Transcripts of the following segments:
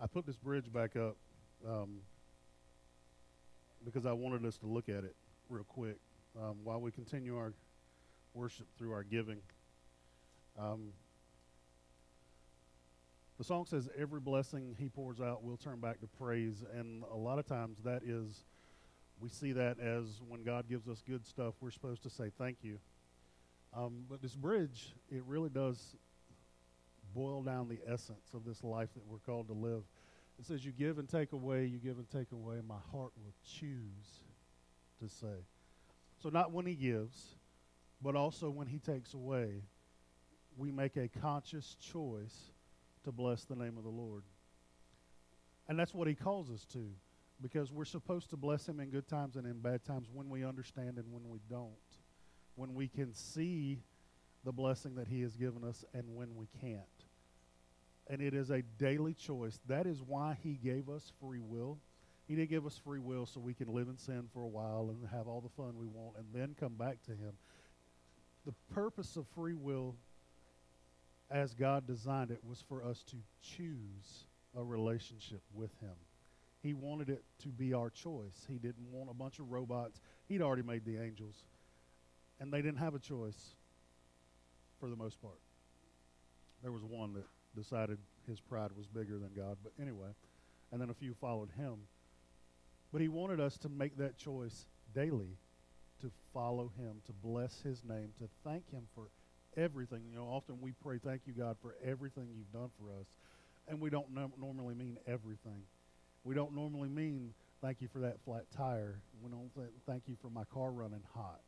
I put this bridge back up um, because I wanted us to look at it real quick um, while we continue our worship through our giving. Um, the song says, Every blessing he pours out will turn back to praise. And a lot of times that is, we see that as when God gives us good stuff, we're supposed to say thank you. Um, but this bridge, it really does boil down the essence of this life that we're called to live. It says, You give and take away, you give and take away, my heart will choose to say. So, not when He gives, but also when He takes away, we make a conscious choice to bless the name of the Lord. And that's what He calls us to, because we're supposed to bless Him in good times and in bad times when we understand and when we don't. When we can see the blessing that He has given us and when we can't and it is a daily choice. That is why he gave us free will. He didn't give us free will so we can live in sin for a while and have all the fun we want and then come back to him. The purpose of free will, as God designed it, was for us to choose a relationship with him. He wanted it to be our choice. He didn't want a bunch of robots. He'd already made the angels, and they didn't have a choice for the most part. There was one that decided his pride was bigger than God. But anyway, and then a few followed him. But he wanted us to make that choice daily to follow him, to bless his name, to thank him for everything. You know, often we pray, Thank you, God, for everything you've done for us. And we don't no- normally mean everything. We don't normally mean, Thank you for that flat tire. We don't th- thank you for my car running hot.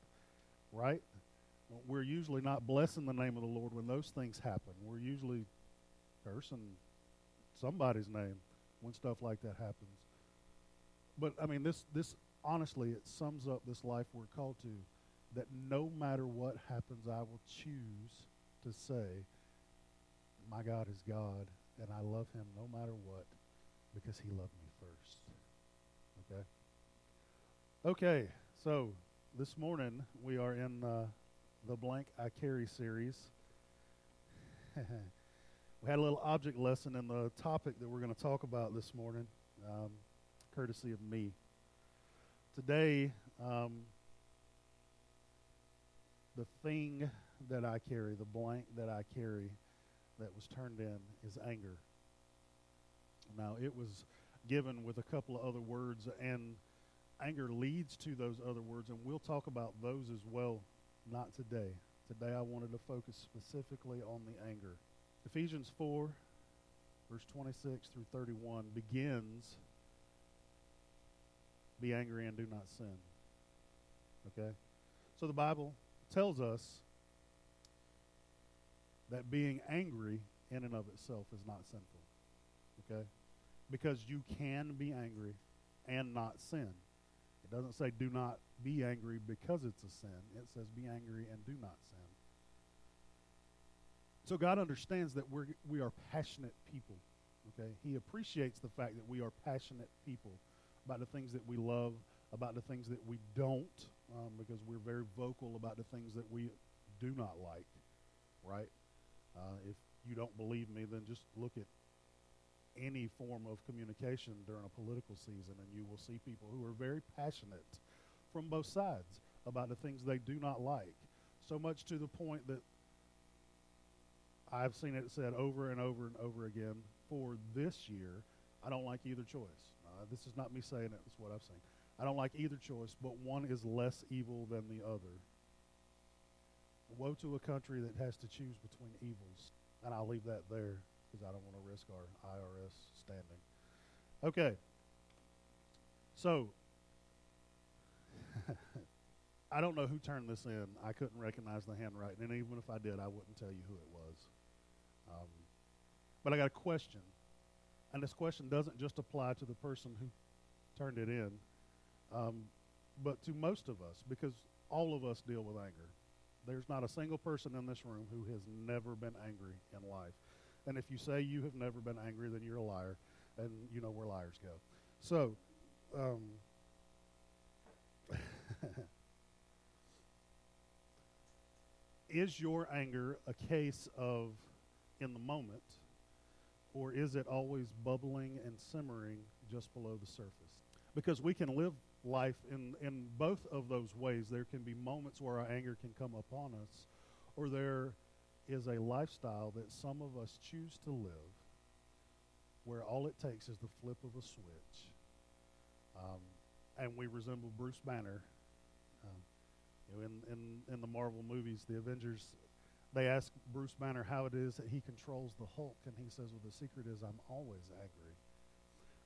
Right? We're usually not blessing the name of the Lord when those things happen. We're usually cursing somebody's name when stuff like that happens. But I mean, this this honestly, it sums up this life we're called to. That no matter what happens, I will choose to say, "My God is God, and I love Him no matter what, because He loved me first. Okay. Okay. So this morning we are in uh, the blank I carry series. We had a little object lesson in the topic that we're going to talk about this morning, um, courtesy of me. Today, um, the thing that I carry, the blank that I carry that was turned in is anger. Now, it was given with a couple of other words, and anger leads to those other words, and we'll talk about those as well, not today. Today, I wanted to focus specifically on the anger. Ephesians 4, verse 26 through 31 begins Be angry and do not sin. Okay? So the Bible tells us that being angry in and of itself is not sinful. Okay? Because you can be angry and not sin. It doesn't say do not be angry because it's a sin. It says be angry and do not sin. So God understands that we're, we are passionate people. Okay? He appreciates the fact that we are passionate people about the things that we love, about the things that we don't, um, because we're very vocal about the things that we do not like, right? Uh, if you don't believe me, then just look at any form of communication during a political season, and you will see people who are very passionate from both sides about the things they do not like. So much to the point that I've seen it said over and over and over again for this year. I don't like either choice. Uh, this is not me saying it, it's what I've seen. I don't like either choice, but one is less evil than the other. Woe to a country that has to choose between evils. And I'll leave that there because I don't want to risk our IRS standing. Okay. So, I don't know who turned this in. I couldn't recognize the handwriting, and even if I did, I wouldn't tell you who it was. Um, but I got a question. And this question doesn't just apply to the person who turned it in, um, but to most of us, because all of us deal with anger. There's not a single person in this room who has never been angry in life. And if you say you have never been angry, then you're a liar, and you know where liars go. So, um, is your anger a case of in the moment, Or is it always bubbling and simmering just below the surface? Because we can live life in, in both of those ways. There can be moments where our anger can come upon us, or there is a lifestyle that some of us choose to live where all it takes is the flip of a switch. Um, and we resemble Bruce Banner. Um, you know, in, in, in the Marvel movies, the Avengers, they ask Bruce Banner how it is that he controls the Hulk, and he says, Well, the secret is I'm always angry.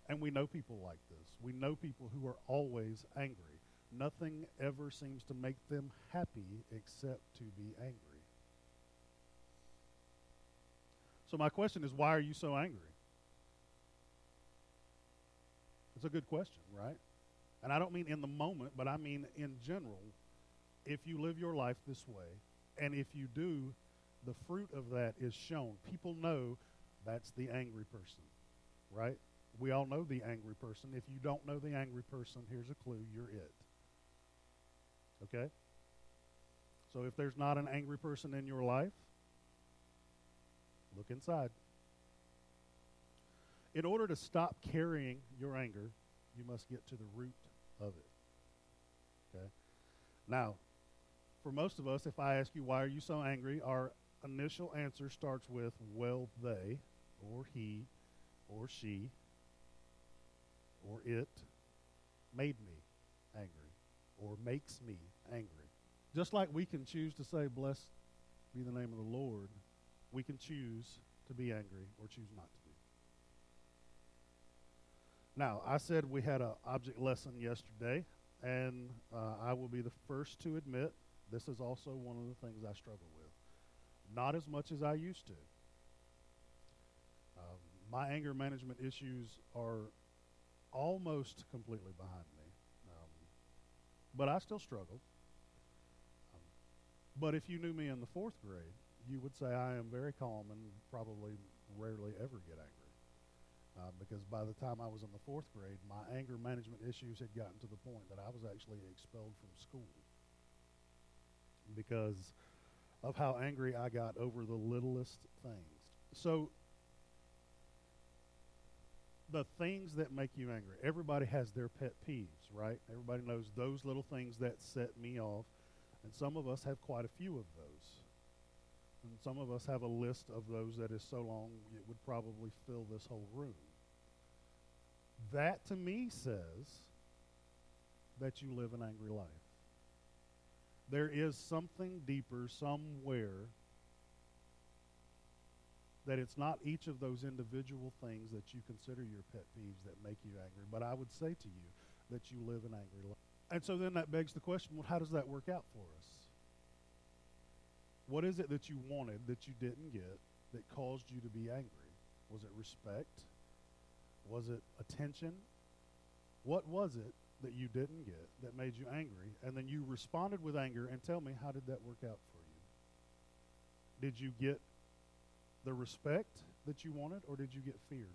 And we know people like this. We know people who are always angry. Nothing ever seems to make them happy except to be angry. So, my question is why are you so angry? It's a good question, right? And I don't mean in the moment, but I mean in general. If you live your life this way, and if you do, the fruit of that is shown. People know that's the angry person, right? We all know the angry person. If you don't know the angry person, here's a clue you're it. Okay? So if there's not an angry person in your life, look inside. In order to stop carrying your anger, you must get to the root of it. Okay? Now, for most of us, if I ask you, why are you so angry? Our initial answer starts with, well, they, or he, or she, or it made me angry, or makes me angry. Just like we can choose to say, blessed be the name of the Lord, we can choose to be angry or choose not to. Be. Now, I said we had an object lesson yesterday, and uh, I will be the first to admit this is also one of the things I struggle with. Not as much as I used to. Um, my anger management issues are almost completely behind me, um, but I still struggle. Um, but if you knew me in the fourth grade, you would say I am very calm and probably rarely ever get angry. Uh, because by the time I was in the fourth grade, my anger management issues had gotten to the point that I was actually expelled from school because of how angry I got over the littlest things. So, the things that make you angry, everybody has their pet peeves, right? Everybody knows those little things that set me off, and some of us have quite a few of those. And some of us have a list of those that is so long it would probably fill this whole room. That to me says that you live an angry life. There is something deeper somewhere that it's not each of those individual things that you consider your pet peeves that make you angry, but I would say to you that you live an angry life. And so then that begs the question well, how does that work out for us? What is it that you wanted that you didn't get that caused you to be angry? Was it respect? Was it attention? What was it that you didn't get that made you angry? And then you responded with anger, and tell me, how did that work out for you? Did you get the respect that you wanted, or did you get fear?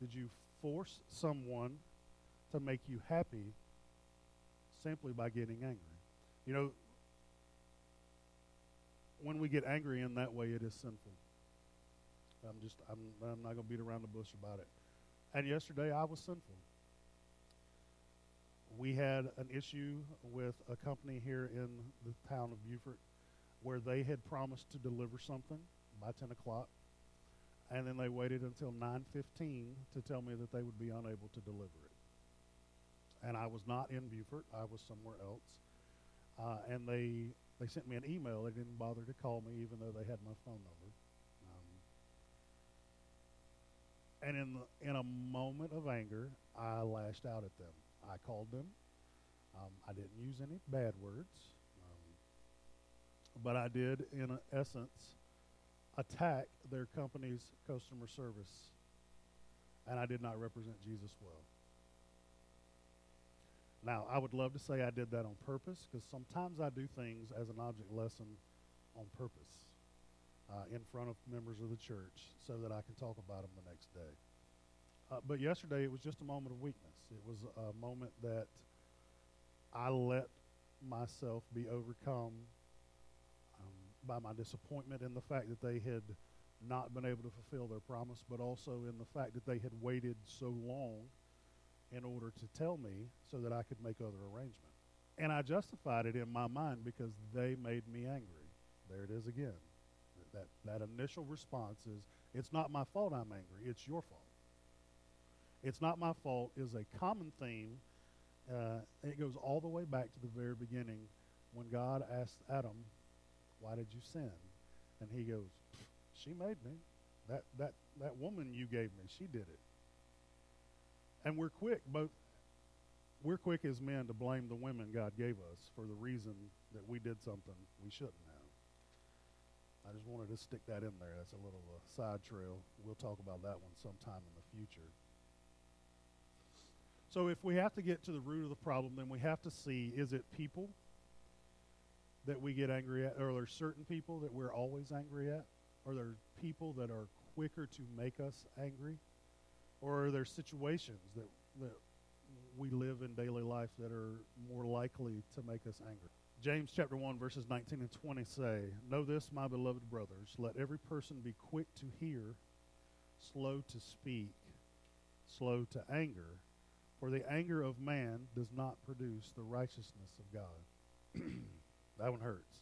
Did you force someone to make you happy simply by getting angry? You know, when we get angry in that way, it is sinful. I'm just, I'm, I'm not going to beat around the bush about it. And yesterday I was sinful. We had an issue with a company here in the town of Beaufort where they had promised to deliver something by 10 o'clock, and then they waited until 9:15 to tell me that they would be unable to deliver it. And I was not in Beaufort; I was somewhere else. Uh, and they they sent me an email. They didn't bother to call me, even though they had my phone number. And in, the, in a moment of anger, I lashed out at them. I called them. Um, I didn't use any bad words. Um, but I did, in essence, attack their company's customer service. And I did not represent Jesus well. Now, I would love to say I did that on purpose because sometimes I do things as an object lesson on purpose uh, in front of members of the church so that I can talk about them the next day. Uh, but yesterday it was just a moment of weakness. It was a moment that I let myself be overcome um, by my disappointment in the fact that they had not been able to fulfill their promise, but also in the fact that they had waited so long in order to tell me so that I could make other arrangements. And I justified it in my mind because they made me angry. There it is again. That, that initial response is, it's not my fault I'm angry, it's your fault. It's not my fault is a common theme. Uh, it goes all the way back to the very beginning when God asked Adam, Why did you sin? And he goes, She made me. That, that, that woman you gave me, she did it. And we're quick, both we're quick as men to blame the women God gave us for the reason that we did something we shouldn't have. I just wanted to stick that in there. That's a little uh, side trail. We'll talk about that one sometime in the future. So, if we have to get to the root of the problem, then we have to see is it people that we get angry at? Or are there certain people that we're always angry at? Are there people that are quicker to make us angry? Or are there situations that, that we live in daily life that are more likely to make us angry? James chapter 1, verses 19 and 20 say, Know this, my beloved brothers, let every person be quick to hear, slow to speak, slow to anger for the anger of man does not produce the righteousness of God. that one hurts.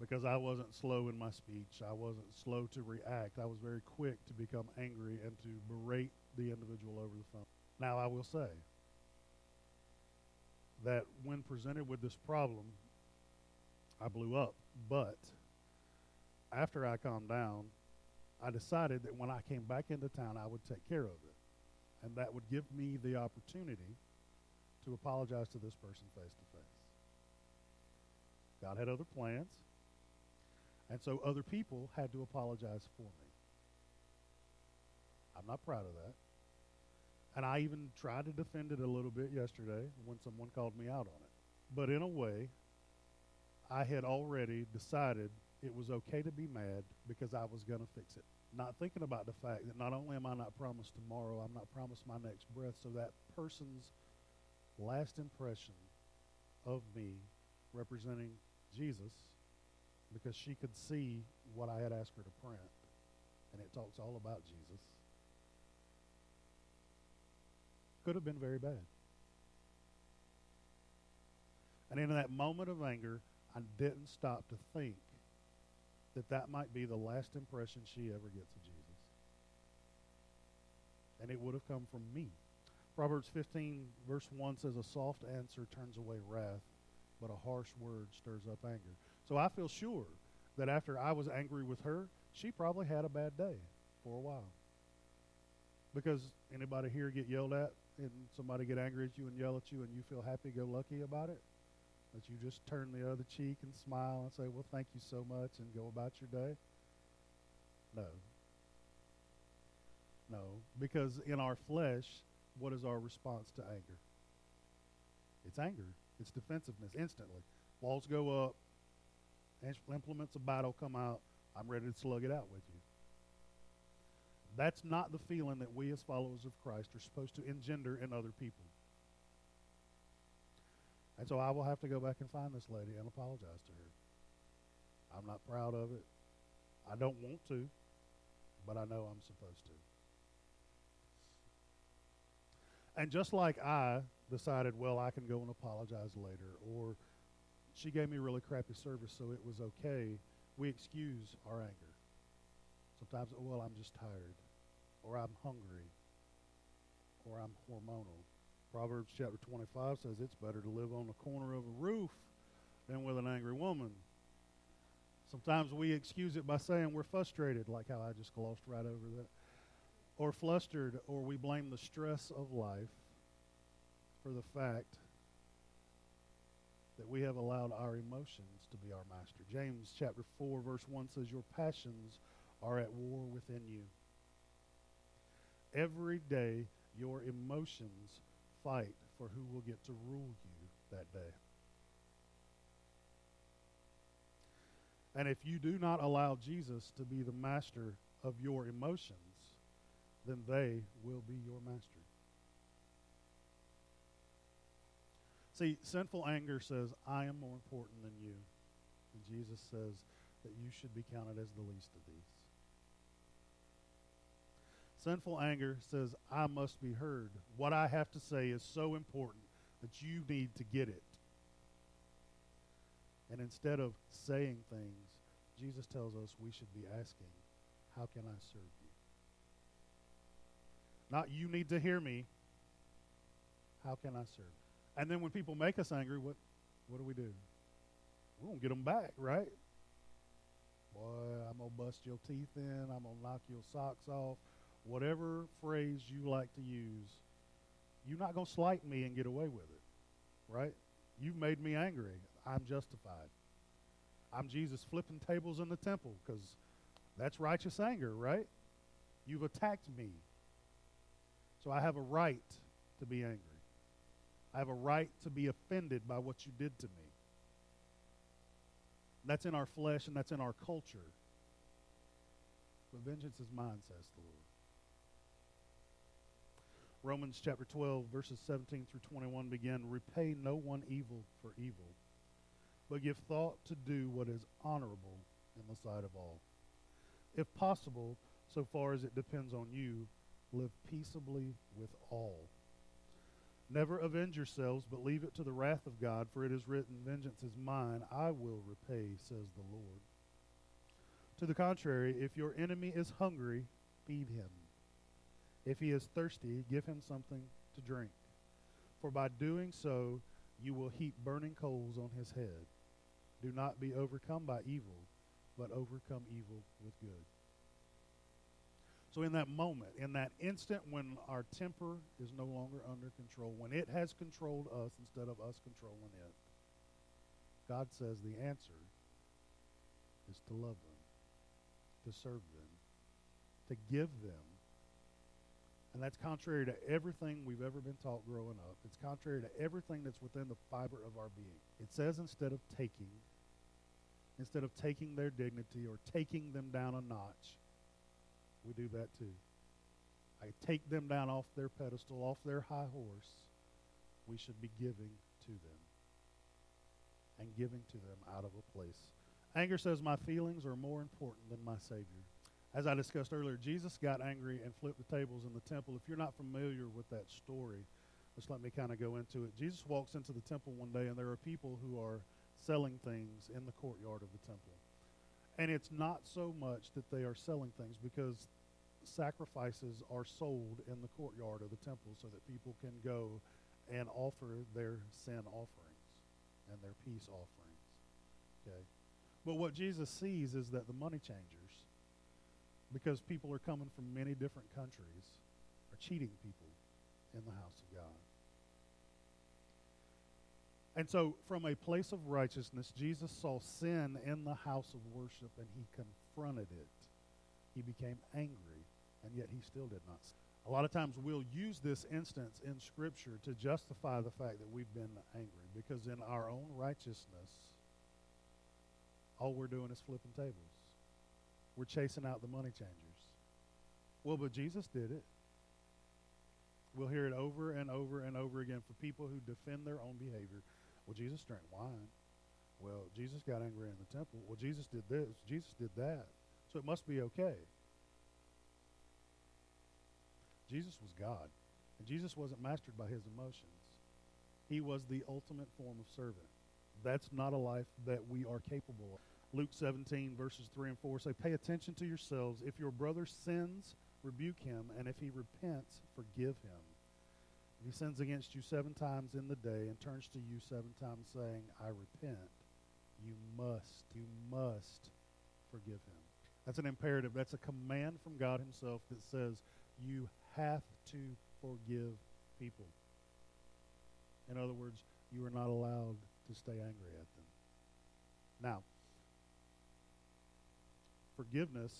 Because I wasn't slow in my speech. I wasn't slow to react. I was very quick to become angry and to berate the individual over the phone. Now, I will say that when presented with this problem, I blew up. But after I calmed down, I decided that when I came back into town, I would take care of it and that would give me the opportunity to apologize to this person face to face. God had other plans, and so other people had to apologize for me. I'm not proud of that. And I even tried to defend it a little bit yesterday when someone called me out on it. But in a way, I had already decided it was okay to be mad because I was going to fix it not thinking about the fact that not only am I not promised tomorrow, I'm not promised my next breath, so that person's last impression of me representing Jesus, because she could see what I had asked her to print, and it talks all about Jesus, could have been very bad. And in that moment of anger, I didn't stop to think that that might be the last impression she ever gets of Jesus. And it would have come from me. Proverbs 15, verse 1 says, A soft answer turns away wrath, but a harsh word stirs up anger. So I feel sure that after I was angry with her, she probably had a bad day for a while. Because anybody here get yelled at and somebody get angry at you and yell at you and you feel happy go lucky about it? That you just turn the other cheek and smile and say, Well, thank you so much, and go about your day? No. No. Because in our flesh, what is our response to anger? It's anger, it's defensiveness instantly. Walls go up, implements of battle come out. I'm ready to slug it out with you. That's not the feeling that we as followers of Christ are supposed to engender in other people. And so I will have to go back and find this lady and apologize to her. I'm not proud of it. I don't want to, but I know I'm supposed to. And just like I decided, well, I can go and apologize later, or she gave me really crappy service, so it was okay, we excuse our anger. Sometimes, well, I'm just tired, or I'm hungry, or I'm hormonal. Proverbs chapter 25 says it's better to live on the corner of a roof than with an angry woman. Sometimes we excuse it by saying we're frustrated, like how I just glossed right over that, or flustered, or we blame the stress of life for the fact that we have allowed our emotions to be our master. James chapter 4 verse 1 says your passions are at war within you. Every day your emotions fight for who will get to rule you that day. And if you do not allow Jesus to be the master of your emotions, then they will be your master. See, sinful anger says, I am more important than you. And Jesus says, that you should be counted as the least of these. Sinful anger says, I must be heard. What I have to say is so important that you need to get it. And instead of saying things, Jesus tells us we should be asking, How can I serve you? Not you need to hear me. How can I serve? And then when people make us angry, what, what do we do? We're going to get them back, right? Boy, I'm going to bust your teeth in. I'm going to knock your socks off. Whatever phrase you like to use, you're not going to slight me and get away with it, right? You've made me angry. I'm justified. I'm Jesus flipping tables in the temple because that's righteous anger, right? You've attacked me. So I have a right to be angry. I have a right to be offended by what you did to me. That's in our flesh and that's in our culture. But vengeance is mine, says the Lord. Romans chapter 12, verses 17 through 21 begin Repay no one evil for evil, but give thought to do what is honorable in the sight of all. If possible, so far as it depends on you, live peaceably with all. Never avenge yourselves, but leave it to the wrath of God, for it is written, Vengeance is mine, I will repay, says the Lord. To the contrary, if your enemy is hungry, feed him. If he is thirsty, give him something to drink. For by doing so, you will heap burning coals on his head. Do not be overcome by evil, but overcome evil with good. So, in that moment, in that instant when our temper is no longer under control, when it has controlled us instead of us controlling it, God says the answer is to love them, to serve them, to give them. And that's contrary to everything we've ever been taught growing up. It's contrary to everything that's within the fiber of our being. It says instead of taking, instead of taking their dignity or taking them down a notch, we do that too. I take them down off their pedestal, off their high horse. We should be giving to them and giving to them out of a place. Anger says, My feelings are more important than my Savior. As I discussed earlier, Jesus got angry and flipped the tables in the temple. If you're not familiar with that story, just let me kind of go into it. Jesus walks into the temple one day, and there are people who are selling things in the courtyard of the temple. And it's not so much that they are selling things because sacrifices are sold in the courtyard of the temple so that people can go and offer their sin offerings and their peace offerings. Okay? But what Jesus sees is that the money changers, because people are coming from many different countries, are cheating people in the house of God. And so, from a place of righteousness, Jesus saw sin in the house of worship and he confronted it. He became angry, and yet he still did not. A lot of times we'll use this instance in Scripture to justify the fact that we've been angry because in our own righteousness, all we're doing is flipping tables. We're chasing out the money changers. Well, but Jesus did it. We'll hear it over and over and over again for people who defend their own behavior. Well, Jesus drank wine. Well, Jesus got angry in the temple. Well, Jesus did this. Jesus did that. So it must be okay. Jesus was God. And Jesus wasn't mastered by his emotions. He was the ultimate form of servant. That's not a life that we are capable of. Luke 17, verses 3 and 4 say, Pay attention to yourselves. If your brother sins, rebuke him, and if he repents, forgive him. If he sins against you seven times in the day and turns to you seven times saying, I repent, you must, you must forgive him. That's an imperative. That's a command from God himself that says you have to forgive people. In other words, you are not allowed to stay angry at them. Now, forgiveness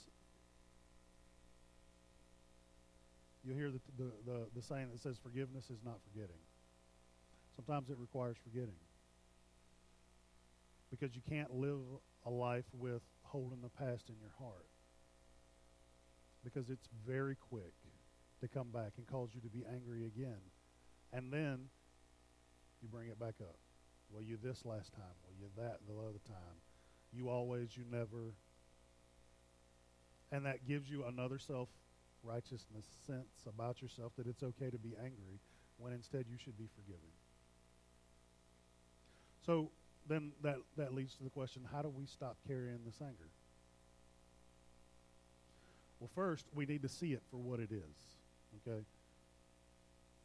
You'll hear the, the, the, the saying that says forgiveness is not forgetting. Sometimes it requires forgetting. Because you can't live a life with holding the past in your heart. Because it's very quick to come back and cause you to be angry again. And then you bring it back up. Well, you this last time. Well, you that the other time. you always, you never. And that gives you another self righteousness sense about yourself that it's okay to be angry when instead you should be forgiving. So then that, that leads to the question how do we stop carrying this anger? Well, first, we need to see it for what it is. Okay?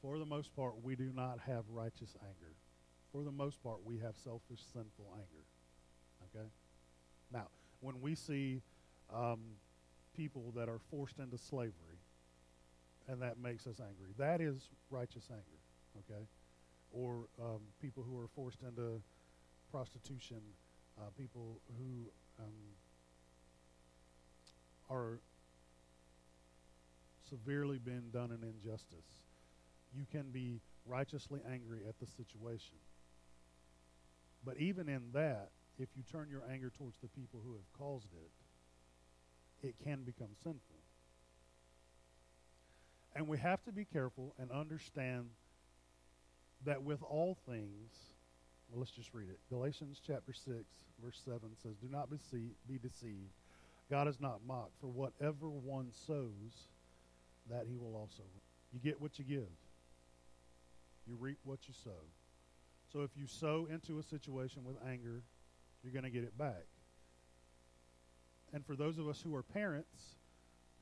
For the most part, we do not have righteous anger. For the most part, we have selfish, sinful anger. Okay? Now, when we see um, people that are forced into slavery, and that makes us angry, that is righteous anger. Okay? Or um, people who are forced into prostitution, uh, people who um, are severely been done an injustice. You can be righteously angry at the situation. But even in that, if you turn your anger towards the people who have caused it, it can become sinful. And we have to be careful and understand that with all things, well, let's just read it. Galatians chapter 6, verse 7 says, Do not be, be deceived. God is not mocked, for whatever one sows, that he will also. You get what you give. You reap what you sow. So if you sow into a situation with anger, you're going to get it back. And for those of us who are parents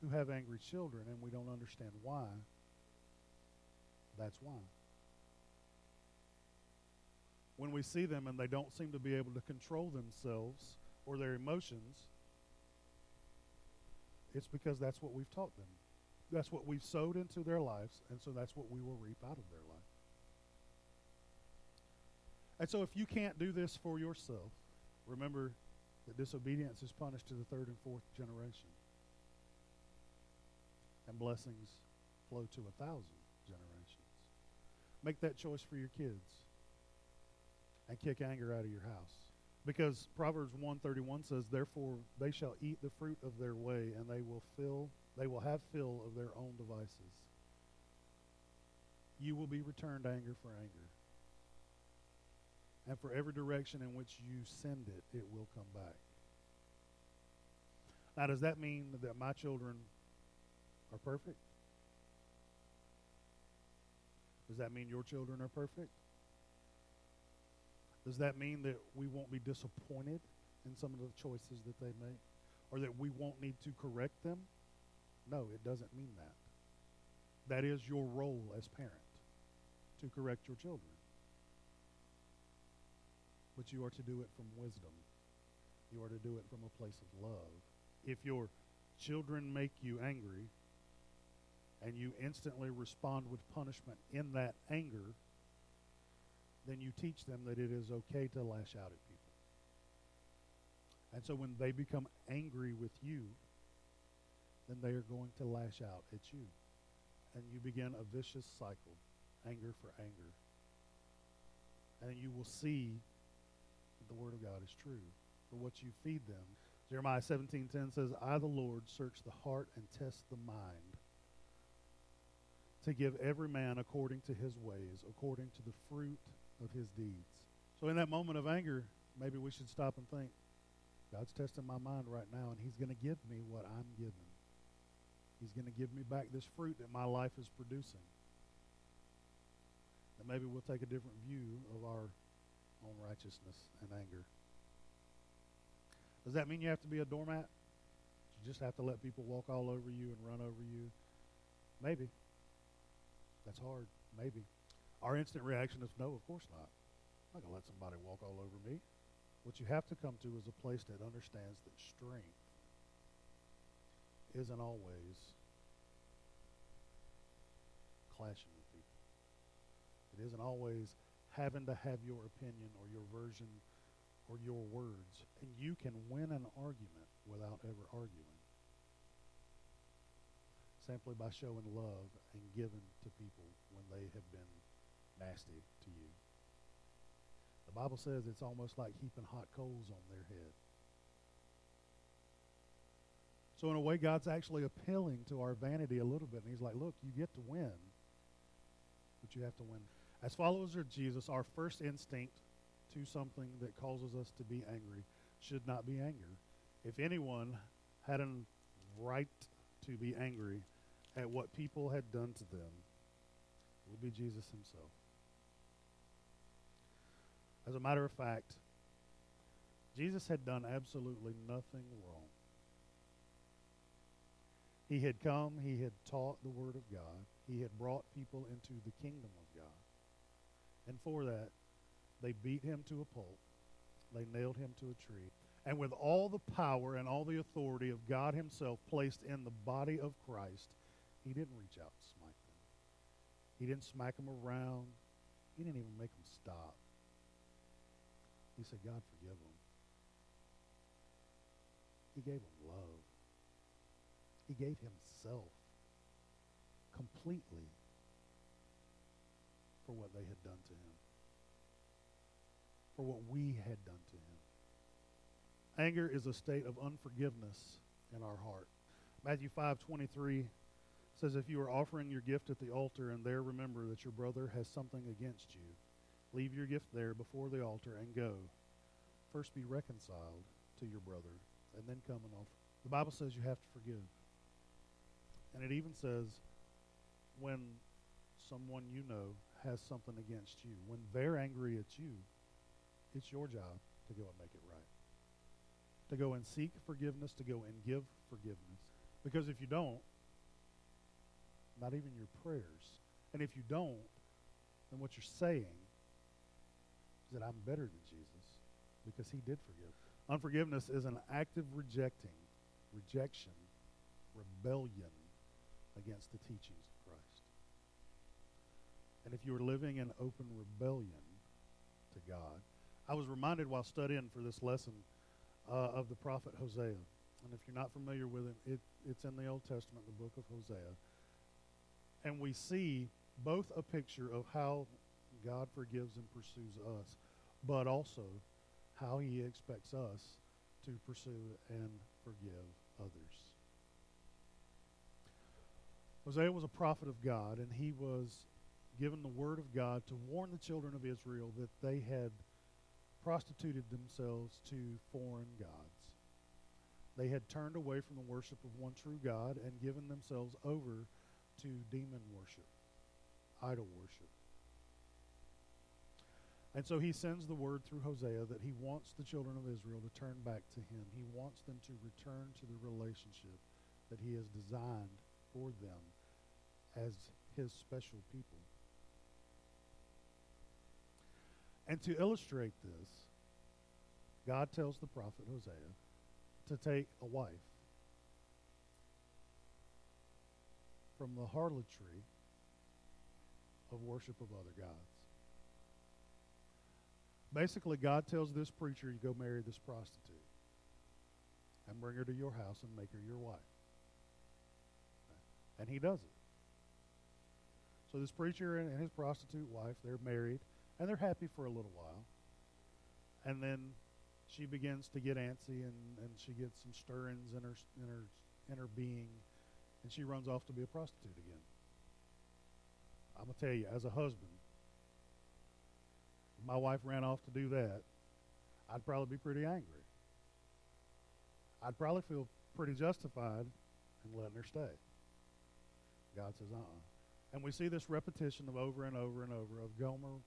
who have angry children and we don't understand why, that's why. When we see them and they don't seem to be able to control themselves or their emotions, it's because that's what we've taught them. That's what we've sowed into their lives, and so that's what we will reap out of their life. And so if you can't do this for yourself, remember that disobedience is punished to the third and fourth generation. And blessings flow to a thousand generations. Make that choice for your kids. And kick anger out of your house. Because Proverbs 131 says, Therefore they shall eat the fruit of their way, and they will fill they will have fill of their own devices. You will be returned anger for anger. And for every direction in which you send it, it will come back. Now, does that mean that my children are perfect? Does that mean your children are perfect? Does that mean that we won't be disappointed in some of the choices that they make? Or that we won't need to correct them? No, it doesn't mean that. That is your role as parent to correct your children. But you are to do it from wisdom. You are to do it from a place of love. If your children make you angry and you instantly respond with punishment in that anger, then you teach them that it is okay to lash out at people. And so when they become angry with you, then they are going to lash out at you. And you begin a vicious cycle anger for anger. And you will see the Word of God is true. For what you feed them. Jeremiah 17:10 says, I, the Lord, search the heart and test the mind to give every man according to his ways, according to the fruit of his deeds. So in that moment of anger, maybe we should stop and think, God's testing my mind right now, and he's going to give me what I'm given. He's going to give me back this fruit that my life is producing. And maybe we'll take a different view of our own righteousness and anger. Does that mean you have to be a doormat? You just have to let people walk all over you and run over you? Maybe. That's hard. Maybe. Our instant reaction is no, of course not. I'm not going to let somebody walk all over me. What you have to come to is a place that understands that strength isn't always clashing with people. It isn't always having to have your opinion or your version or your words. And you can win an argument without ever arguing. Simply by showing love and giving to people when they have been nasty to you. The Bible says it's almost like heaping hot coals on their head. So in a way, God's actually appealing to our vanity a little bit. And he's like, look, you get to win, but you have to win. As followers of Jesus, our first instinct to something that causes us to be angry should not be anger. If anyone had a right to be angry at what people had done to them, it would be Jesus himself. As a matter of fact, Jesus had done absolutely nothing wrong. He had come, he had taught the Word of God, he had brought people into the kingdom of God. And for that, they beat him to a pulp, they nailed him to a tree. And with all the power and all the authority of God Himself placed in the body of Christ, He didn't reach out and smite them. He didn't smack them around. He didn't even make them stop. He said, God, forgive them. He gave them love. He gave himself completely for what they had done to him, for what we had done to him. Anger is a state of unforgiveness in our heart. Matthew 5:23 says if you are offering your gift at the altar and there remember that your brother has something against you, leave your gift there before the altar and go. First be reconciled to your brother and then come and offer. The Bible says you have to forgive. And it even says when someone you know has something against you, when they're angry at you, it's your job to go and make it right. To go and seek forgiveness, to go and give forgiveness. Because if you don't, not even your prayers, and if you don't, then what you're saying is that I'm better than Jesus because he did forgive. Unforgiveness is an active rejecting, rejection, rebellion against the teachings. And if you were living in open rebellion to God, I was reminded while studying for this lesson uh, of the prophet Hosea. And if you're not familiar with him, it, it's in the Old Testament, the book of Hosea. And we see both a picture of how God forgives and pursues us, but also how he expects us to pursue and forgive others. Hosea was a prophet of God, and he was given the word of God to warn the children of Israel that they had prostituted themselves to foreign gods. They had turned away from the worship of one true God and given themselves over to demon worship, idol worship. And so he sends the word through Hosea that he wants the children of Israel to turn back to him. He wants them to return to the relationship that he has designed for them as his special people. And to illustrate this, God tells the prophet Hosea to take a wife from the harlotry of worship of other gods. Basically, God tells this preacher, you go marry this prostitute and bring her to your house and make her your wife. And he does it. So this preacher and his prostitute wife, they're married, and they're happy for a little while. And then she begins to get antsy, and, and she gets some stirrings in her in her in her being, and she runs off to be a prostitute again. I'm gonna tell you, as a husband, my wife ran off to do that, I'd probably be pretty angry. I'd probably feel pretty justified in letting her stay. God says, uh uh And we see this repetition of over and over and over of Gomer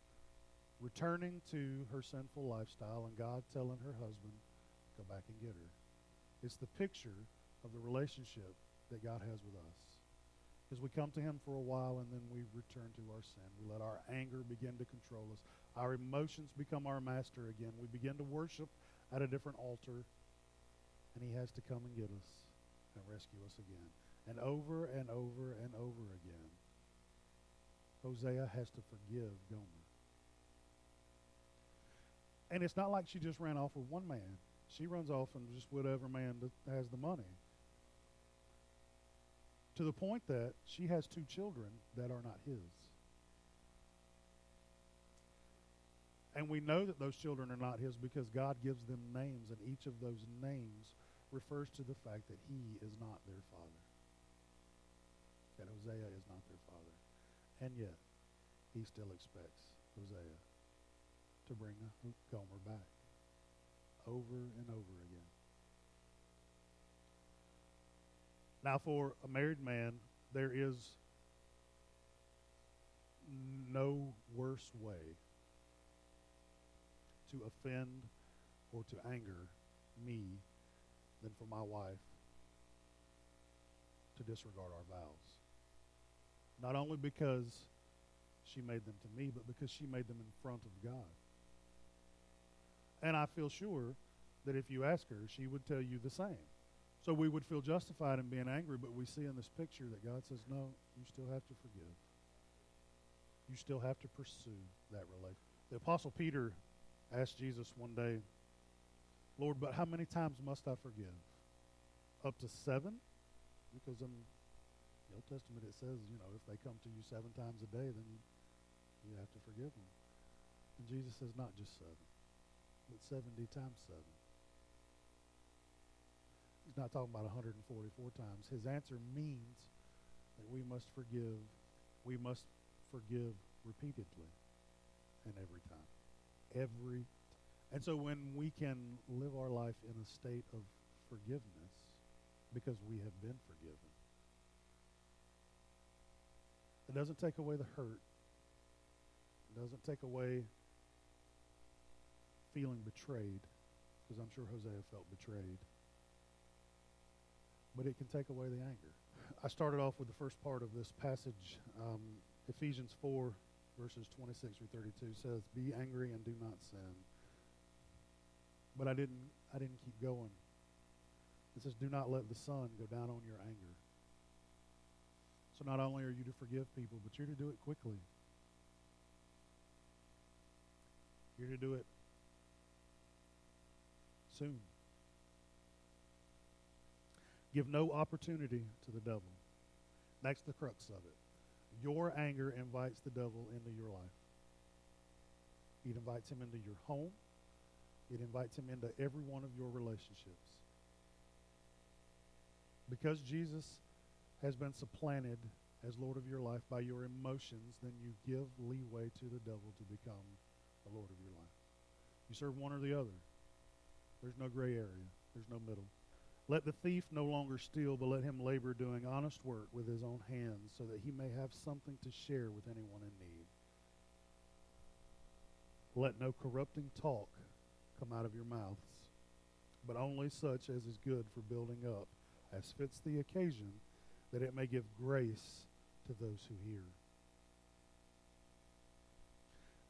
returning to her sinful lifestyle and God telling her husband, go back and get her. It's the picture of the relationship that God has with us. Because we come to Him for a while and then we return to our sin. We let our anger begin to control us. Our emotions become our master again. We begin to worship at a different altar, and He has to come and get us and rescue us again. And over and over and over again, Hosea has to forgive Gomer. And it's not like she just ran off with one man. She runs off and just whatever man that has the money. To the point that she has two children that are not his. And we know that those children are not his because God gives them names, and each of those names refers to the fact that he is not their father. That Hosea is not their father. And yet, he still expects Hosea to bring Gomer back. over and over again. Now, for a married man, there is no worse way to offend or to anger me than for my wife to disregard our vows. Not only because she made them to me, but because she made them in front of God. And I feel sure that if you ask her, she would tell you the same. So we would feel justified in being angry, but we see in this picture that God says, no, you still have to forgive. You still have to pursue that relationship. The Apostle Peter asked Jesus one day, Lord, but how many times must I forgive? Up to seven? Because in the Old Testament it says, you know, if they come to you seven times a day, then you have to forgive them. And Jesus says, not just seven, but 70 times seven. He's not talking about 144 times. His answer means that we must forgive. We must forgive repeatedly and every time. Every. And so when we can live our life in a state of forgiveness because we have been forgiven, it doesn't take away the hurt. It doesn't take away feeling betrayed, because I'm sure Hosea felt betrayed. But it can take away the anger. I started off with the first part of this passage. Um, Ephesians 4, verses 26 through 32 says, Be angry and do not sin. But I didn't, I didn't keep going. It says, Do not let the sun go down on your anger. So not only are you to forgive people, but you're to do it quickly. You're to do it soon. Give no opportunity to the devil. That's the crux of it. Your anger invites the devil into your life. It invites him into your home. It invites him into every one of your relationships. Because Jesus has been supplanted as Lord of your life by your emotions, then you give leeway to the devil to become the Lord of your life. You serve one or the other. There's no gray area. There's no middle. Let the thief no longer steal, but let him labor doing honest work with his own hands, so that he may have something to share with anyone in need. Let no corrupting talk come out of your mouths, but only such as is good for building up, as fits the occasion, that it may give grace to those who hear.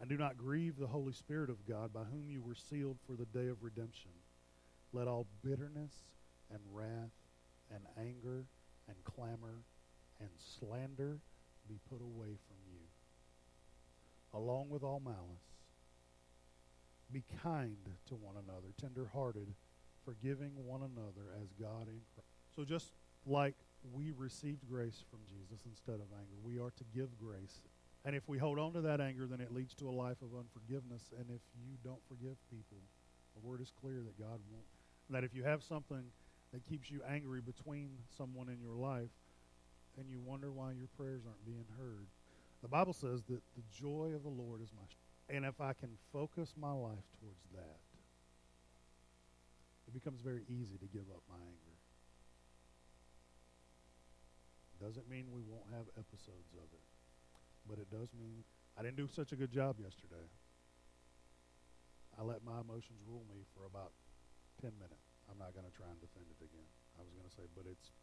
And do not grieve the Holy Spirit of God, by whom you were sealed for the day of redemption. Let all bitterness and wrath and anger and clamor and slander be put away from you, along with all malice. Be kind to one another, tender-hearted, forgiving one another as God in Christ. So just like we received grace from Jesus instead of anger, we are to give grace. And if we hold on to that anger, then it leads to a life of unforgiveness. And if you don't forgive people, the word is clear that God won't. That if you have something that keeps you angry between someone in your life and you wonder why your prayers aren't being heard. The Bible says that the joy of the Lord is my strength. And if I can focus my life towards that, it becomes very easy to give up my anger. Doesn't mean we won't have episodes of it, but it does mean I didn't do such a good job yesterday. I let my emotions rule me for about 10 minutes. I'm not going to try and defend it again. I was going to say, but it's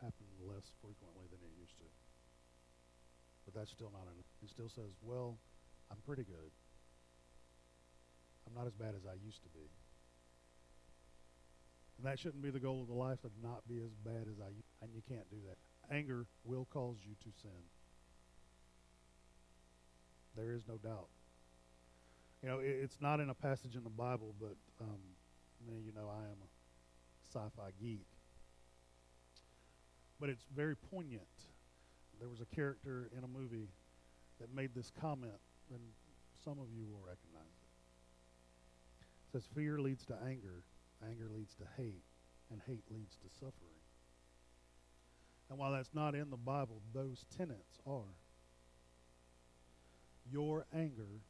happened less frequently than it used to. But that's still not enough. It still says, well, I'm pretty good. I'm not as bad as I used to be. And that shouldn't be the goal of the life to not be as bad as I used And you can't do that. Anger will cause you to sin. There is no doubt. You know, it, it's not in a passage in the Bible, but um, of you know I am a sci-fi geek. But it's very poignant. There was a character in a movie that made this comment, and some of you will recognize it. It says, Fear leads to anger, anger leads to hate, and hate leads to suffering. And while that's not in the Bible, those tenets are. Your anger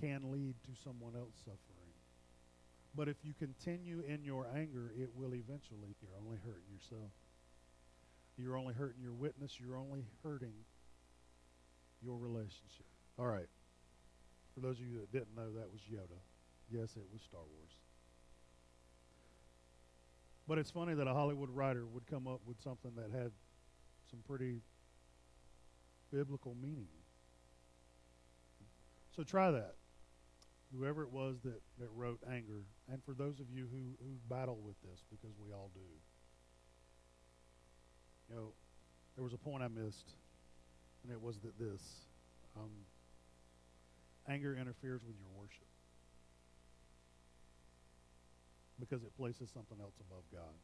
can lead to someone else suffering. But if you continue in your anger, it will eventually, you're only hurting yourself. You're only hurting your witness. You're only hurting your relationship. All right. For those of you that didn't know, that was Yoda. Yes, it was Star Wars. But it's funny that a Hollywood writer would come up with something that had some pretty biblical meaning. So try that. Whoever it was that, that wrote anger, and for those of you who, who battle with this, because we all do. You know, there was a point I missed, and it was that this um, anger interferes with your worship because it places something else above God.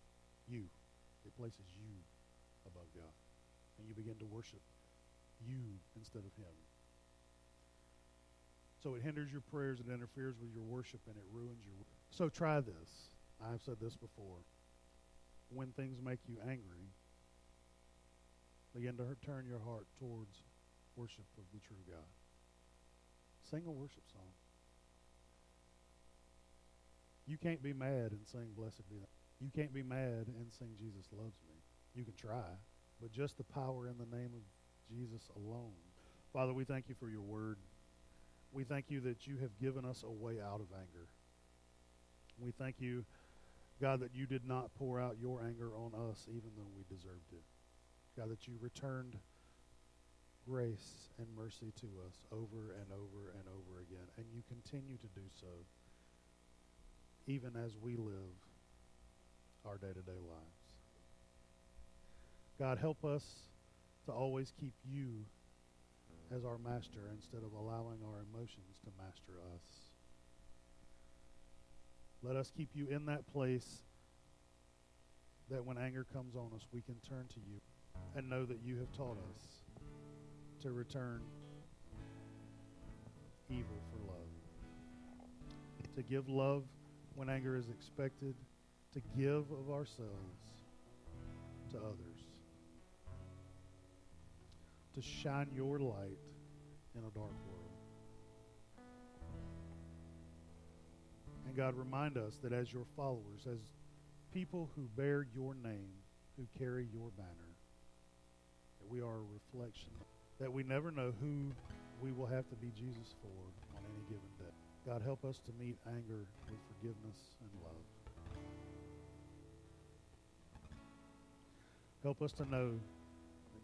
You. It places you above God. And you begin to worship you instead of Him. So it hinders your prayers, it interferes with your worship, and it ruins your. So try this. I've said this before. When things make you angry, begin to turn your heart towards worship of the true God. Sing a worship song. You can't be mad and sing Blessed Be. You can't be mad and sing Jesus Loves Me. You can try, but just the power in the name of Jesus alone. Father, we thank you for your word. We thank you that you have given us a way out of anger. We thank you, God, that you did not pour out your anger on us even though we deserved it. God, that you returned grace and mercy to us over and over and over again, and you continue to do so even as we live our day to day lives. God, help us to always keep you as our master instead of allowing our emotions to master us. Let us keep you in that place that when anger comes on us, we can turn to you and know that you have taught us to return evil for love, to give love when anger is expected, to give of ourselves to others, to shine your light in a dark world. And God, remind us that as your followers, as people who bear your name, who carry your banner, that we are a reflection, that we never know who we will have to be Jesus for on any given day. God, help us to meet anger with forgiveness and love. Help us to know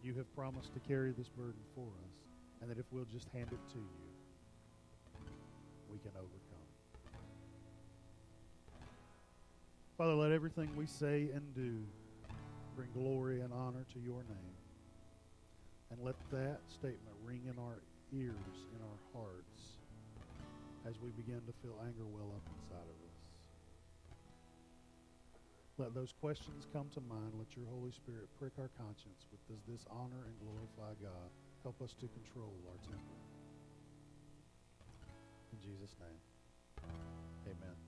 you have promised to carry this burden for us, and that if we'll just hand it to you, we can overcome. Father, let everything we say and do bring glory and honor to your name. And let that statement ring in our ears, in our hearts, as we begin to feel anger well up inside of us. Let those questions come to mind. Let your Holy Spirit prick our conscience with does this honor and glorify God? Help us to control our temper. In Jesus' name, amen.